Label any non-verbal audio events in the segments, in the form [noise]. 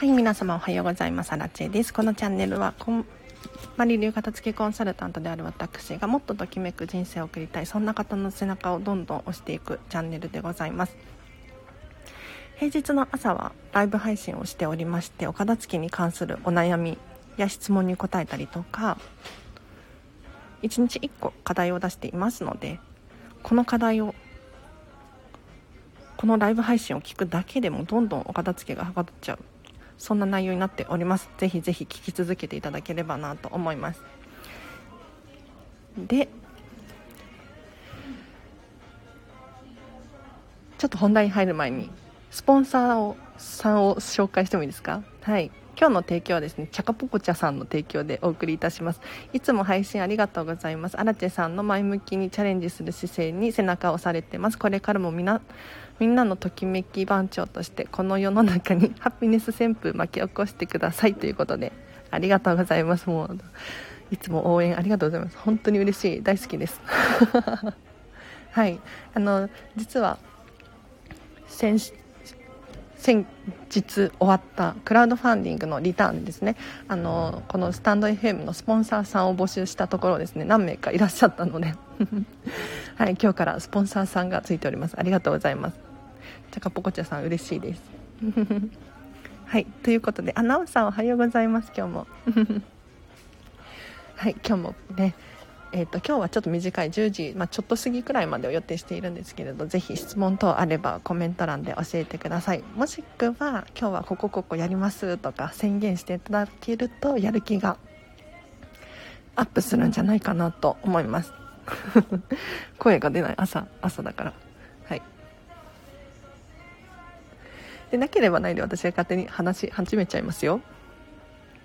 はい皆様おはようございます。アラチェです。このチャンネルはこんまり流片付けコンサルタントである私がもっとときめく人生を送りたいそんな方の背中をどんどん押していくチャンネルでございます。平日の朝はライブ配信をしておりましてお片付けに関するお悩みや質問に答えたりとか1日1個課題を出していますのでこの課題をこのライブ配信を聞くだけでもどんどんお片付けがはかどっちゃう。そんな内容になっております。ぜひぜひ聞き続けていただければなと思います。でちょっと本題に入る前にスポンサーをさんを紹介してもいいですか？はい。今日の提供はですねチャカポコチャさんの提供でお送りいたします。いつも配信ありがとうございます。アラチェさんの前向きにチャレンジする姿勢に背中を押されてます。これからもみなみんなのときめき番長としてこの世の中に [laughs] ハピネス旋風巻き起こしてくださいということでありがとうございます。もういつも応援ありがとうございます。本当に嬉しい。大好きです。[laughs] はい。あの実は先先日終わったクラウドファンディングのリターンですね。あのこのスタンド FM のスポンサーさんを募集したところですね。何名かいらっしゃったので。[laughs] はい。今日からスポンサーさんがついております。ありがとうございます。チャカポコチャさん嬉しいです。[laughs] はいということでアナウンサーおはようございます今日も。[laughs] はい今日もねえーと、今日はちょっと短い10時、まあ、ちょっと過ぎくらいまでを予定しているんですけれどぜひ質問等あればコメント欄で教えてください。もしくは今日はここここやりますとか宣言していただけるとやる気がアップするんじゃないかなと思います。[laughs] 声が出ない朝朝だから。でなければないで私が勝手に話し始めちゃいますよ。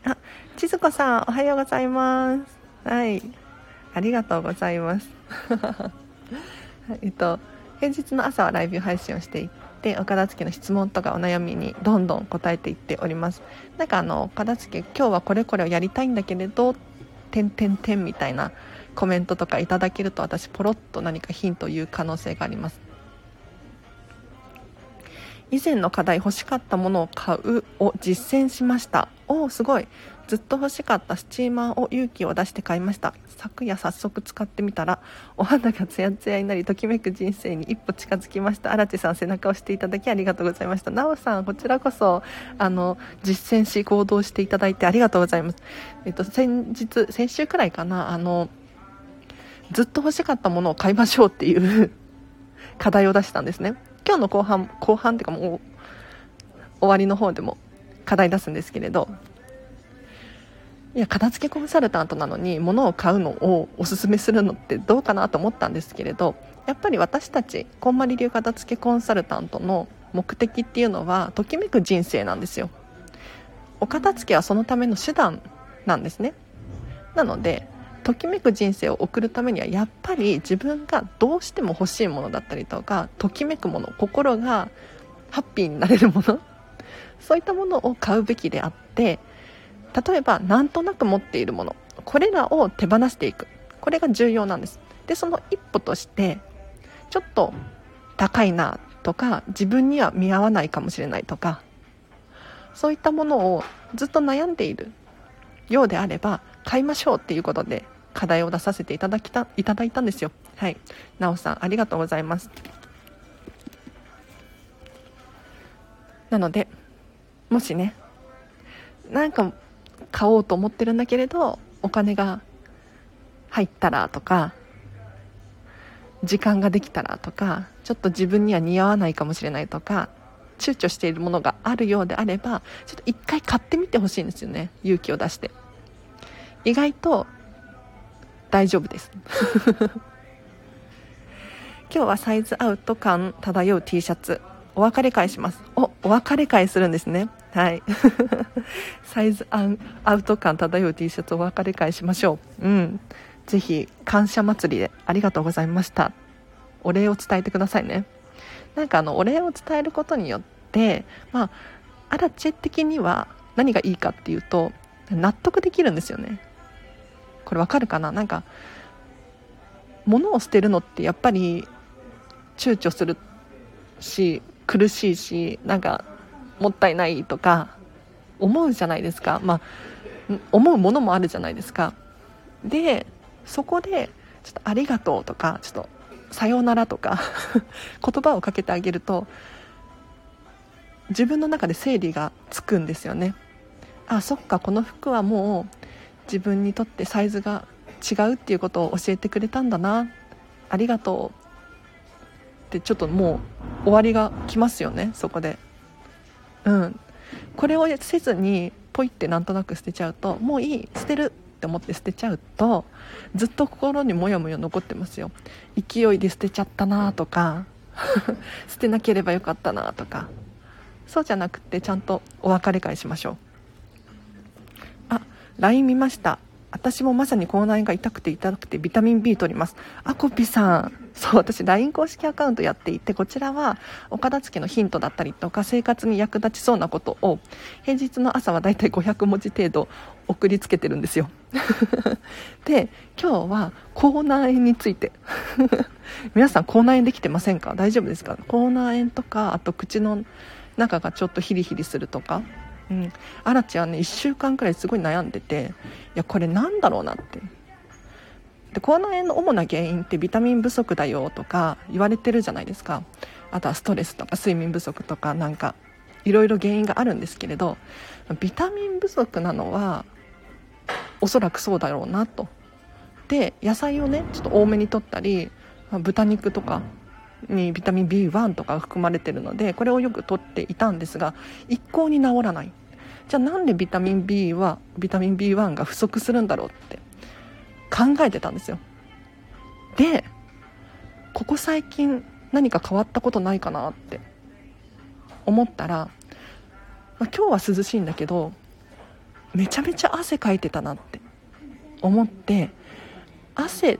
あ千鶴子さんおはようございます。はい。ありがとうございます。[laughs] えっと平日の朝はライブ配信をしていってお片付けの質問とかお悩みにどんどん答えていっております。なんかあのお片付け今日はこれこれをやりたいんだけれど点点点みたいなコメントとかいただけると私ポロッと何かヒントを言う可能性があります。以前の課題欲しかったものを買うを実践しました。おおすごい。ずっと欲しかったスチーマーを勇気を出して買いました。昨夜早速使ってみたらお肌がツヤツヤになりときめく人生に一歩近づきました。荒地さん背中を押していただきありがとうございました。なおさんこちらこそあの実践し行動していただいてありがとうございます。えっと先日先週くらいかなあのずっと欲しかったものを買いましょうっていう [laughs] 課題を出したんですね。今日の後半後半っていうかもう終わりの方でも課題出すんですけれどいや片付けコンサルタントなのに物を買うのをおすすめするのってどうかなと思ったんですけれどやっぱり私たちこんまり流片付けコンサルタントの目的っていうのはときめく人生なんですよ。お片付けはそのための手段なんですね。なのでときめく人生を送るためにはやっぱり自分がどうしても欲しいものだったりとかときめくもの心がハッピーになれるもの。[laughs] そういったものを買うべきであって例えばなんとなく持っているもの。これらを手放していく。これが重要なんです。でその一歩としてちょっと高いなとか自分には見合わないかもしれないとかそういったものをずっと悩んでいるようであれば買いましょうっていうことで課題を出させていただきたいただいたんですよ。はい。なおさんありがとうございます。なのでもしねなんか買おうと思ってるんだけれどお金が入ったらとか時間ができたらとかちょっと自分には似合わないかもしれないとか躊躇しているものがあるようであればちょっと一回買ってみてほしいんですよね。勇気を出して。意外と大丈夫です。[laughs] 今日はサイズアウト感漂う T シャツ。お別れ会します。おお別れ会するんですね。はい。[laughs] サイズアウト感漂う T シャツお別れ会しましょう。うん。ぜひ感謝祭りでありがとうございました。お礼を伝えてくださいね。なんかあのお礼を伝えることによってまあアラチェ的には何がいいかっていうと納得できるんですよね。これわかるかな？なんか物を捨てるのってやっぱり躊躇するし苦しいしなんかもったいないとか思うじゃないですか。まあ思うものもあるじゃないですか。でそこでちょっとありがとうとかちょっとさようならとか [laughs] 言葉をかけてあげると自分の中で整理がつくんですよね。あそっかこの服はもう自分にとってサイズが違うっていうことを教えてくれたんだな。ありがとう。ってちょっともう終わりが来ますよねそこで。うん。これをせずにポイってなんとなく捨てちゃうともういい捨てるって思って捨てちゃうとずっと心にモヤモヤ残ってますよ。勢いで捨てちゃったなとか [laughs] 捨てなければよかったなとか。そうじゃなくてちゃんとお別れ会しましょう。LINE 見ました。私もまさに口内が痛くて痛くてビタミン B 取ります。あこぴさん。そう私 LINE 公式アカウントやっていてこちらはお片付けのヒントだったりとか生活に役立ちそうなことを平日の朝はだいたい500文字程度送りつけてるんですよ。[laughs] で今日は口内炎について。[laughs] 皆さん口内炎できてませんか？大丈夫ですか？口内炎とかあと口の中がちょっとヒリヒリするとか。うん、アラチはね1週間くらいすごい悩んでていやこれなんだろうなって。で口内炎の主な原因ってビタミン不足だよとか言われてるじゃないですか。あとはストレスとか睡眠不足とかなんかいろいろ原因があるんですけれどビタミン不足なのはおそらくそうだろうなと。で野菜をねちょっと多めにとったり豚肉とかにビタミン B1 とか含まれてるのでこれをよくとっていたんですが一向に治らない。じゃあなんでビタミン B はビタミン B1 が不足するんだろうって考えてたんですよ。でここ最近何か変わったことないかなって思ったら、まあ、今日は涼しいんだけどめちゃめちゃ汗かいてたなって思って汗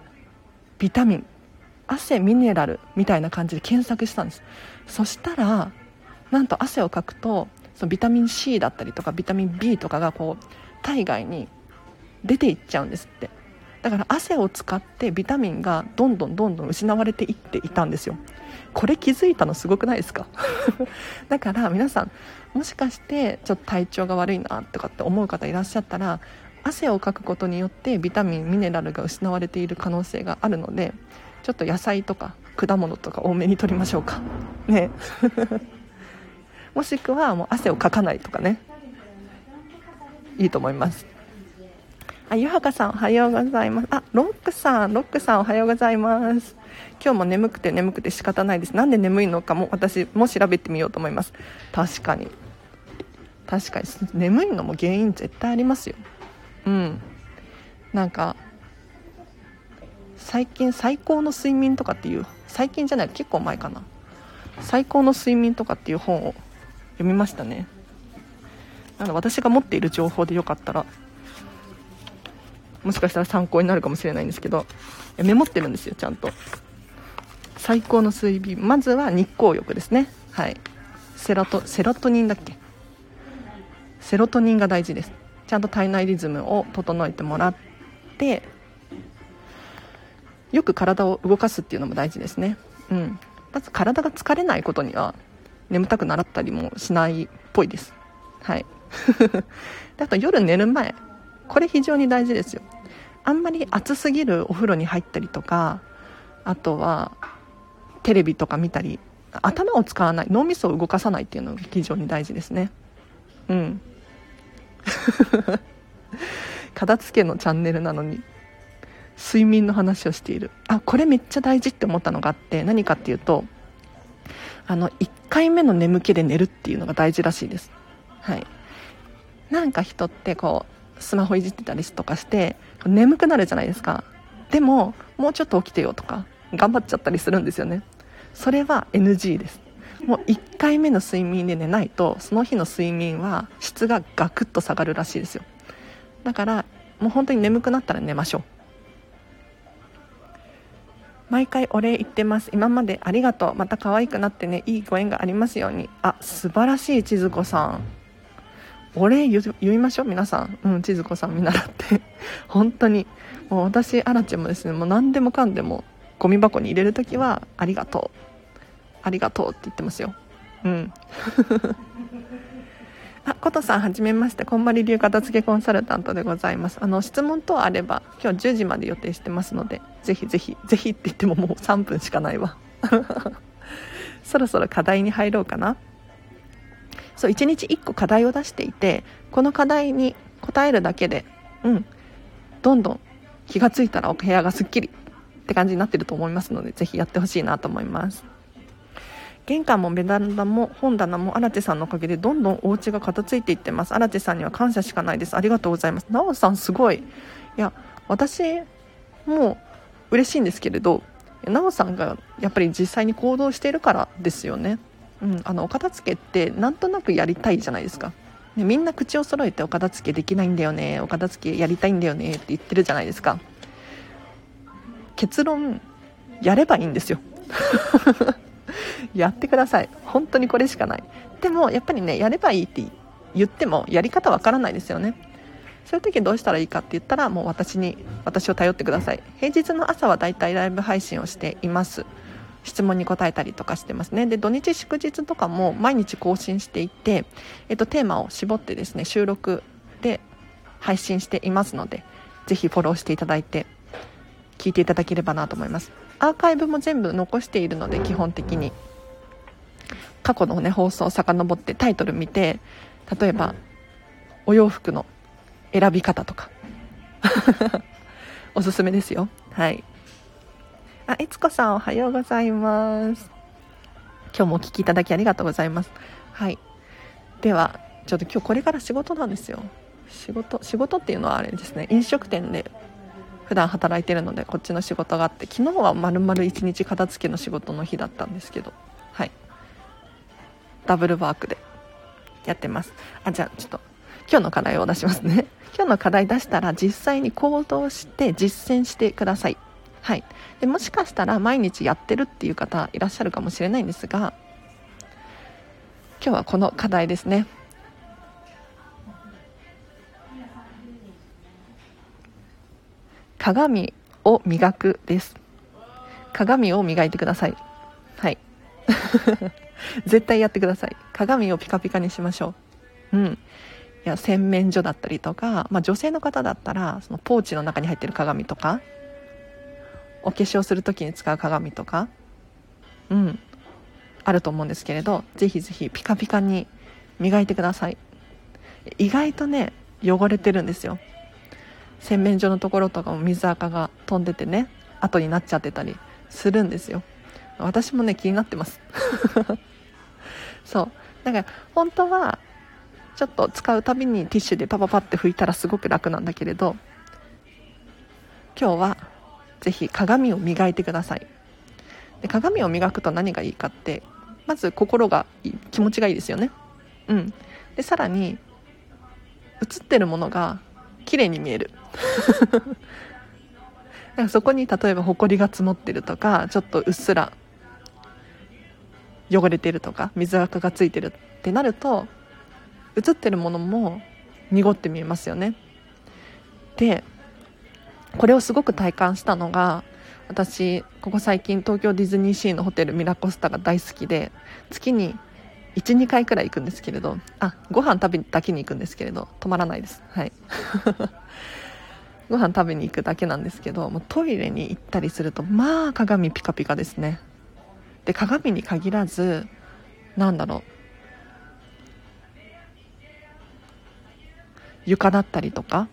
ビタミン汗ミネラルみたいな感じで検索したんです。そしたらなんと汗をかくとそのビタミン C だったりとかビタミン B とかがこう体外に出ていっちゃうんですって。だから汗を使ってビタミンがどんどんどんどん失われていっていたんですよ。これ気づいたのすごくないですか？[laughs] だから皆さんもしかしてちょっと体調が悪いなとかって思う方いらっしゃったら汗をかくことによってビタミンミネラルが失われている可能性があるのでちょっと野菜とか果物とか多めに取りましょうか。ね。[laughs] もしくはもう汗をかかないとかね。いいと思います。あゆはかさんおはようございます。あロックさんロックさんおはようございます。今日も眠くて眠くて仕方ないです。なんで眠いのかも私も調べてみようと思います。確かに。確かに眠いのも原因絶対ありますよ。うん。なんか最近最高の睡眠とかっていう最近じゃない結構前かな。最高の睡眠とかっていう本を読みましたね。なので私が持っている情報でよかったらもしかしたら参考になるかもしれないんですけどメモってるんですよちゃんと。最高の睡眠。まずは日光浴ですね。はい。セロトセロトニンだっけ？セロトニンが大事です。ちゃんと体内リズムを整えてもらってよく体を動かすっていうのも大事ですね。うん。まず体が疲れないことには眠たくならったりもしないっぽいです。はい。[laughs] であと夜寝る前。これ非常に大事ですよ。あんまり暑すぎるお風呂に入ったりとかあとはテレビとか見たり頭を使わない脳みそを動かさないっていうのが非常に大事ですね。うん。[laughs] 片付けのチャンネルなのに。睡眠の話をしている。あこれめっちゃ大事って思ったのがあって何かっていうとあの1回目の眠気で寝るっていうのが大事らしいです。はい。なんか人ってこうスマホいじってたりとかして眠くなるじゃないですか。でももうちょっと起きてよとか頑張っちゃったりするんですよね。それは NG です。もう1回目の睡眠で寝ないとその日の睡眠は質がガクッと下がるらしいですよ。だからもう本当に眠くなったら寝ましょう。毎回お礼言ってます。今までありがとう。また可愛くなってね。いいご縁がありますように。あ素晴らしい千鶴子さん。お礼言いましょう皆さん。うん千鶴子さん見習って。[laughs] 本当に。もう私アラチェもですね。もう何でもかんでもゴミ箱に入れる時はありがとう。ありがとうって言ってますよ。うん。あ、ことさんはじめまして、こんまり流片付けコンサルタントでございます。あの、質問等あれば、今日10時まで予定してますので、ぜひぜひ、ぜひって言ってももう3分しかないわ。[laughs] そろそろ課題に入ろうかな。そう、1日1個課題を出していて、この課題に答えるだけで、うん、どんどん気がついたらお部屋がすっきりって感じになってると思いますので、ぜひやってほしいなと思います。玄関もベランダも本棚も荒地さんのおかげでどんどんお家が片付いていってます。荒地さんには感謝しかないです。ありがとうございます。なおさんすごい。いや私もう嬉しいんですけれどなおさんがやっぱり実際に行動しているからですよね。うんあのお片付けってなんとなくやりたいじゃないですか。ね、みんな口を揃えてお片付けできないんだよね。お片付けやりたいんだよね。って言ってるじゃないですか。結論やればいいんですよ。やってください。本当にこれしかない。でもやっぱりねやればいいって言ってもやり方わからないですよね。そういう時どうしたらいいかって言ったらもう私に私を頼ってください。平日の朝はだいたいライブ配信をしています。質問に答えたりとかしてますね。で土日祝日とかも毎日更新していて、えっと、テーマを絞ってですね収録で配信していますのでぜひフォローしていただいて聞いていただければなと思います。アーカイブも全部残しているので基本的に。過去のね放送を遡ってタイトル見て例えばお洋服の選び方とか。[laughs] おすすめですよ。はい。あいつこさんおはようございます。今日もお聴きいただきありがとうございます。はい。ではちょっと今日これから仕事なんですよ。仕事仕事っていうのはあれですね。飲食店で普段働いてるのでこっちの仕事があって昨日はまるまる1日片付けの仕事の日だったんですけど。はいダブルワークでやってます。あじゃあちょっと今日の課題を出しますね。[laughs] 今日の課題出したら実際に行動して実践してください。はい。でもしかしたら毎日やってるっていう方いらっしゃるかもしれないんですが今日はこの課題ですね。鏡を磨くです。鏡を磨いてください。はい。[laughs] 絶対やってください。鏡をピカピカにしましょう。うん。いや洗面所だったりとか、まあ、女性の方だったらそのポーチの中に入ってる鏡とかお化粧する時に使う鏡とかうん。あると思うんですけれどぜひぜひピカピカに磨いてください。意外とね汚れてるんですよ。洗面所のところとかも水垢が飛んでてね後になっちゃってたりするんですよ。私もね気になってます。[laughs] そう。だから本当はちょっと使うたびにティッシュでパパパって拭いたらすごく楽なんだけれど今日はぜひ鏡を磨いてください。で鏡を磨くと何がいいかってまず心が気持ちがいいですよね。うん。でさらに映ってるものが綺麗に見える。[laughs] なんかそこに例えばホコリが積もってるとかちょっとうっすら汚れてるとか水垢がついてるってなると映ってるものも濁って見えますよね。でこれをすごく体感したのが私ここ最近東京ディズニーシーのホテルミラコスタが大好きで月に12回くらい行くんですけれどあご飯食べだけに行くんですけれど止まらないです。はい。[laughs] ご飯食べに行くだけなんですけどもうトイレに行ったりするとまあ鏡ピカピカですね。で鏡に限らずなんだろう。床だったりとか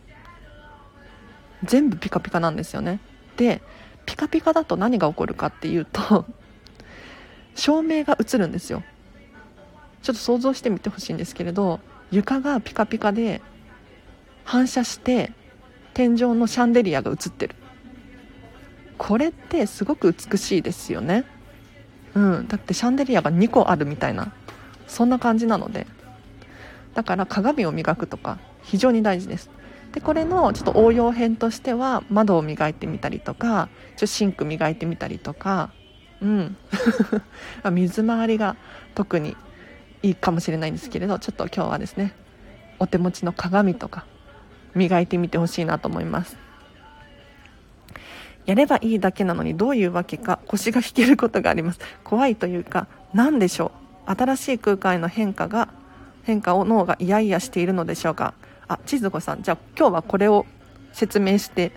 全部ピカピカなんですよね。でピカピカだと何が起こるかっていうと [laughs] 照明が映るんですよ。ちょっと想像してみてほしいんですけれど床がピカピカで反射して天井のシャンデリアが映ってる。これってすごく美しいですよね。うんだってシャンデリアが2個あるみたいなそんな感じなので。だから鏡を磨くとか非常に大事です。でこれのちょっと応用編としては窓を磨いてみたりとかちょシンク磨いてみたりとかうん。[laughs] 水回りが特にいいかもしれないんですけれどちょっと今日はですねお手持ちの鏡とか磨いてみてほしいなと思います。やればいいだけなのにどういうわけか腰が引けることがあります。怖いというか何でしょう。新しい空間への変化が変化を脳がイヤイヤしているのでしょうか。あ千鶴子さんじゃあ今日はこれを説明して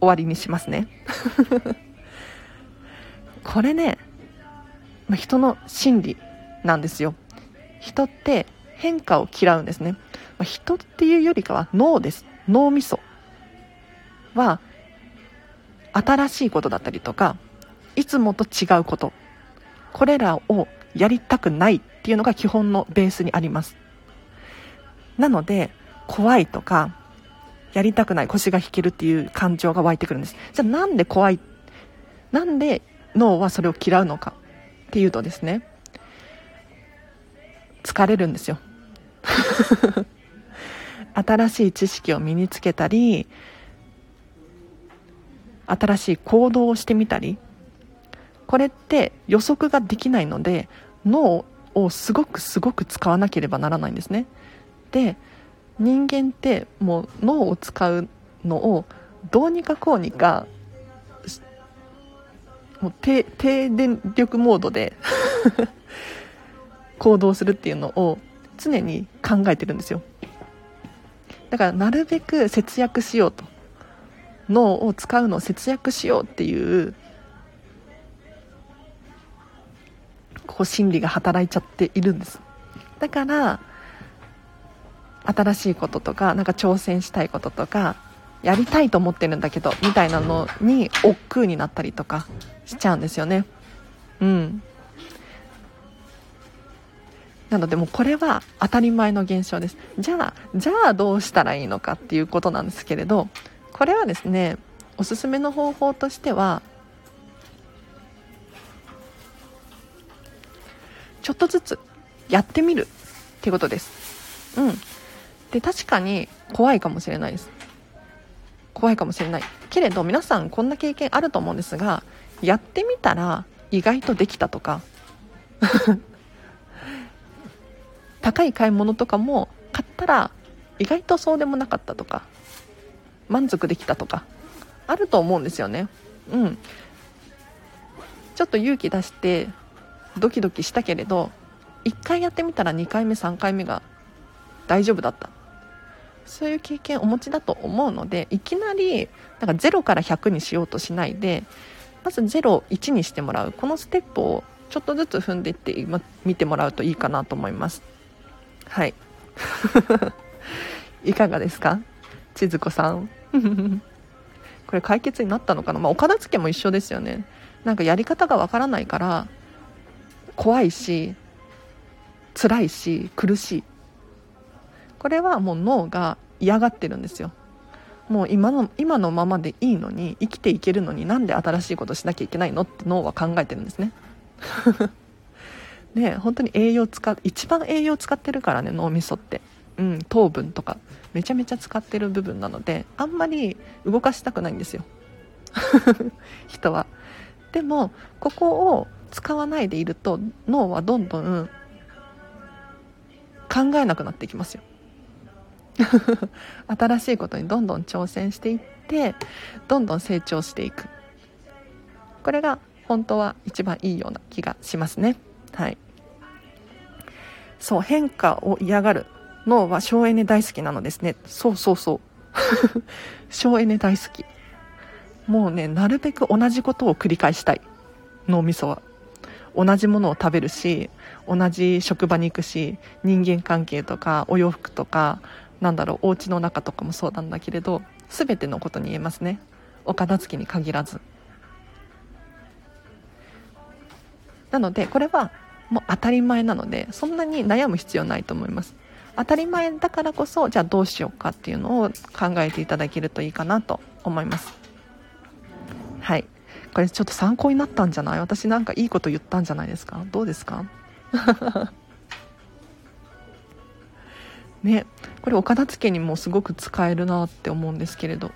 終わりにしますね。[laughs] これね人の心理なんですよ。人って変化を嫌うんですね。人っていうよりかは脳です。脳みそは新しいことだったりとかいつもと違うことこれらをやりたくないっていうのが基本のベースにあります。なので怖いとかやりたくない腰が引けるっていう感情が湧いてくるんです。じゃあなんで怖いなんで脳はそれを嫌うのかっていうとですね疲れるんですよ。[laughs] 新しい知識を身につけたり新しい行動をしてみたりこれって予測ができないので脳をすごくすごく使わなければならないんですね。で人間ってもう脳を使うのをどうにかこうにかもう低電力モードで [laughs] 行動するっていうのを常に考えてるんですよ。だからなるべく節約しようと。脳を使うのを節約しようっていうこう心理が働いちゃっているんです。だから新しいこととかなんか挑戦したいこととかやりたいと思ってるんだけどみたいなのに億劫になったりとかしちゃうんですよね。うん。なのでもうこれは当たり前の現象です。じゃあじゃあどうしたらいいのかっていうことなんですけれどこれはですねおすすめの方法としてはちょっとずつやってみるっていうことです。うん。で確かに怖いかもしれないです。怖いかもしれない。けれど皆さんこんな経験あると思うんですがやってみたら意外とできたとか [laughs] 高い買い物とかも買ったら意外とそうでもなかったとか満足できたとかあると思うんですよね。うん。ちょっと勇気出してドキドキしたけれど1回やってみたら2回目3回目が大丈夫だった。そういう経験をお持ちだと思うのでいきなりなんか0から100にしようとしないでまず01にしてもらう。このステップをちょっとずつ踏んでいって見てもらうといいかなと思います。はい。[laughs] いかがですか？千鶴子さん。[laughs] これ解決になったのかな、まあ、お片付けも一緒ですよね。なんかやり方がわからないから怖いし辛いし苦しい。これはもう脳が嫌がってるんですよ。もう今の今のままでいいのに生きていけるのになんで新しいことしなきゃいけないの？って脳は考えてるんですね。[laughs] ね本当に栄養使一番栄養使ってるからね脳みそって。うん糖分とかめちゃめちゃ使ってる部分なのであんまり動かしたくないんですよ。[laughs] 人は。でもここを使わないでいると脳はどんどん考えなくなっていきますよ。[laughs] 新しいことにどんどん挑戦していってどんどん成長していく。これが本当は一番いいような気がしますね。はい。そう変化を嫌がる。脳は省エネ大好きなのですね。そうそうそう。[laughs] 省エネ大好き。もうねなるべく同じことを繰り返したい。脳みそは。同じものを食べるし同じ職場に行くし人間関係とかお洋服とかなんだろうお家の中とかもそうなんだけれど全てのことに言えますね。お片付けに限らず。なのでこれはもう当たり前なのでそんなに悩む必要ないと思います。当たり前だからこそじゃあどうしようかっていうのを考えていただけるといいかなと思います。はい。これちょっと参考になったんじゃない？私なんかいいこと言ったんじゃないですか？どうですか？[laughs] ね。これお片付けにもすごく使えるなって思うんですけれど。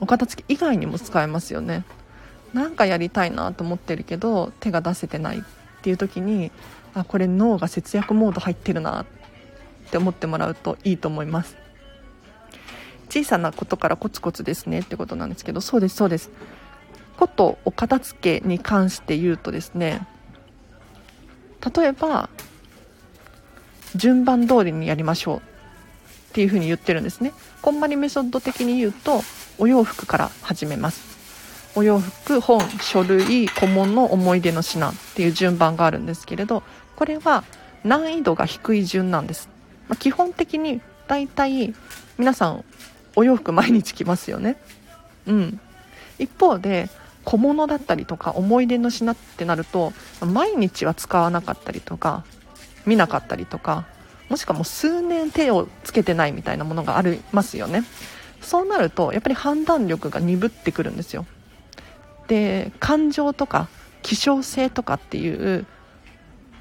お片付け以外にも使えますよね。なんかやりたいなと思ってるけど手が出せてない。っていう時にあこれ脳が節約モード入ってるなって思ってもらうといいと思います。小さなことからコツコツですねってことなんですけどそうですそうです。ことお片付けに関して言うとですね例えば順番通りにやりましょうっていうふうに言ってるんですね。こんまりメソッド的に言うとお洋服から始めます。お洋服本書類小物思い出の品っていう順番があるんですけれどこれは難易度が低い順なんです、まあ、基本的に大体皆さんお洋服毎日着ますよね。うん。一方で小物だったりとか思い出の品ってなると毎日は使わなかったりとか見なかったりとかもしくはもう数年手をつけてないみたいなものがありますよね。そうなるとやっぱり判断力が鈍ってくるんですよ。で感情とか希少性とかっていう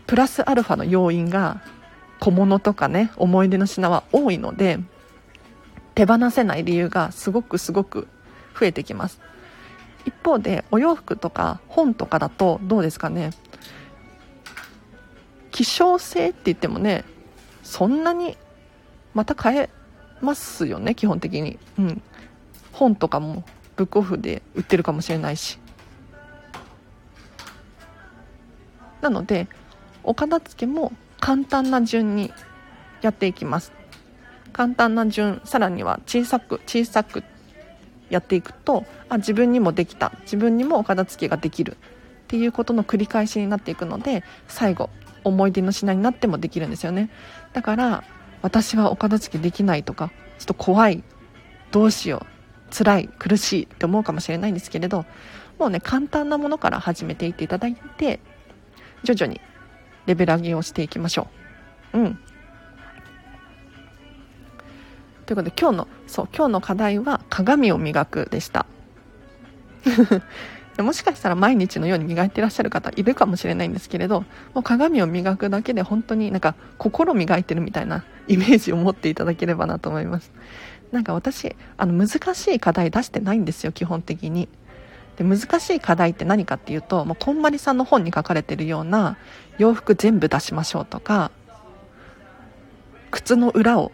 プラスアルファの要因が小物とかね思い出の品は多いので手放せない理由がすごくすごく増えてきます。一方でお洋服とか本とかだとどうですかね。希少性って言ってもねそんなにまた買えますよね基本的に。うん。本とかもブックオフで売ってるかもしれないし。なのでお片付けも簡単な順にやっていきます。簡単な順さらには小さく小さくやっていくとあ自分にもできた。自分にもお片付けができる。っていうことの繰り返しになっていくので最後思い出の品になってもできるんですよね。だから私はお片付けできないとかちょっと怖い。どうしよう。辛い苦しいって思うかもしれないんですけれどもうね簡単なものから始めていっていただいて徐々にレベル上げをしていきましょう。うん。ということで今日のそう今日の課題は鏡を磨くでした。[laughs] もしかしたら毎日のように磨いていらっしゃる方いるかもしれないんですけれどもう鏡を磨くだけで本当になんか心磨いてるみたいなイメージを持っていただければなと思います。なんか私あの難しい課題出してないんですよ基本的に。で難しい課題って何かっていうともうこんまりさんの本に書かれてるような洋服全部出しましょうとか靴の裏を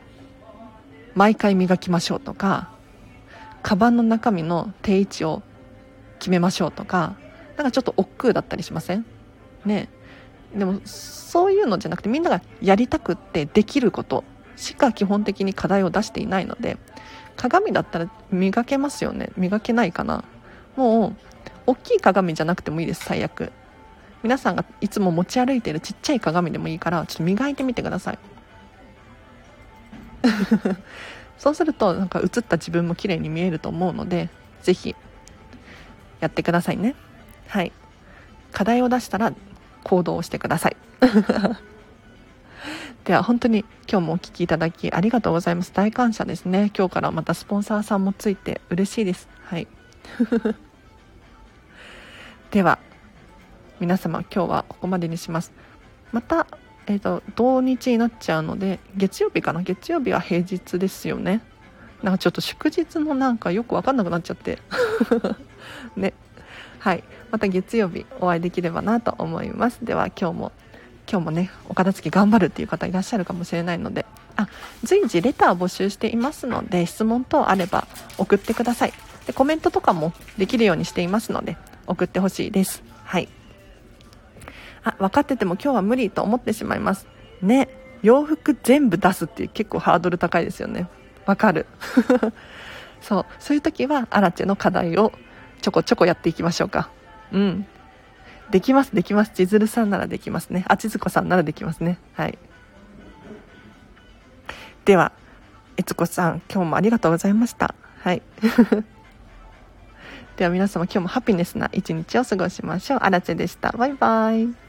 毎回磨きましょうとかカバンの中身の定位置を決めましょうとかなんかちょっと億劫だったりしません？ね。でもそういうのじゃなくてみんながやりたくってできること。しか基本的に課題を出していないので鏡だったら磨けますよね。磨けないかな。もう大きい鏡じゃなくてもいいです最悪。皆さんがいつも持ち歩いているちっちゃい鏡でもいいからちょっと磨いてみてください。[laughs] そうするとなんか映った自分も綺麗に見えると思うので是非やってくださいね。はい。課題を出したら行動をしてください。[laughs] では本当に今日もお聴きいただきありがとうございます。大感謝ですね。今日からまたスポンサーさんもついて嬉しいです。はい。[laughs] では皆様今日はここまでにします。またえーと、土日になっちゃうので月曜日かな？月曜日は平日ですよね。なんかちょっと祝日のなんかよく分かんなくなっちゃって。[laughs] ね。はい。また月曜日お会いできればなと思います。では今日も今日もねお片付け頑張るっていう方いらっしゃるかもしれないのであ随時レター募集していますので質問等あれば送ってください。でコメントとかもできるようにしていますので送ってほしいです。はい。あ分かってても今日は無理と思ってしまいます。ね洋服全部出すっていう結構ハードル高いですよね。わかる。[laughs] そうそういう時はアラチェの課題をちょこちょこやっていきましょうか。うん。できますできます千鶴さんならできますねあちずこさんならできますねはいでは悦子さん今日もありがとうございましたはい [laughs] では皆様今日もハピネスな一日を過ごしましょう。あらでした。バイバイ。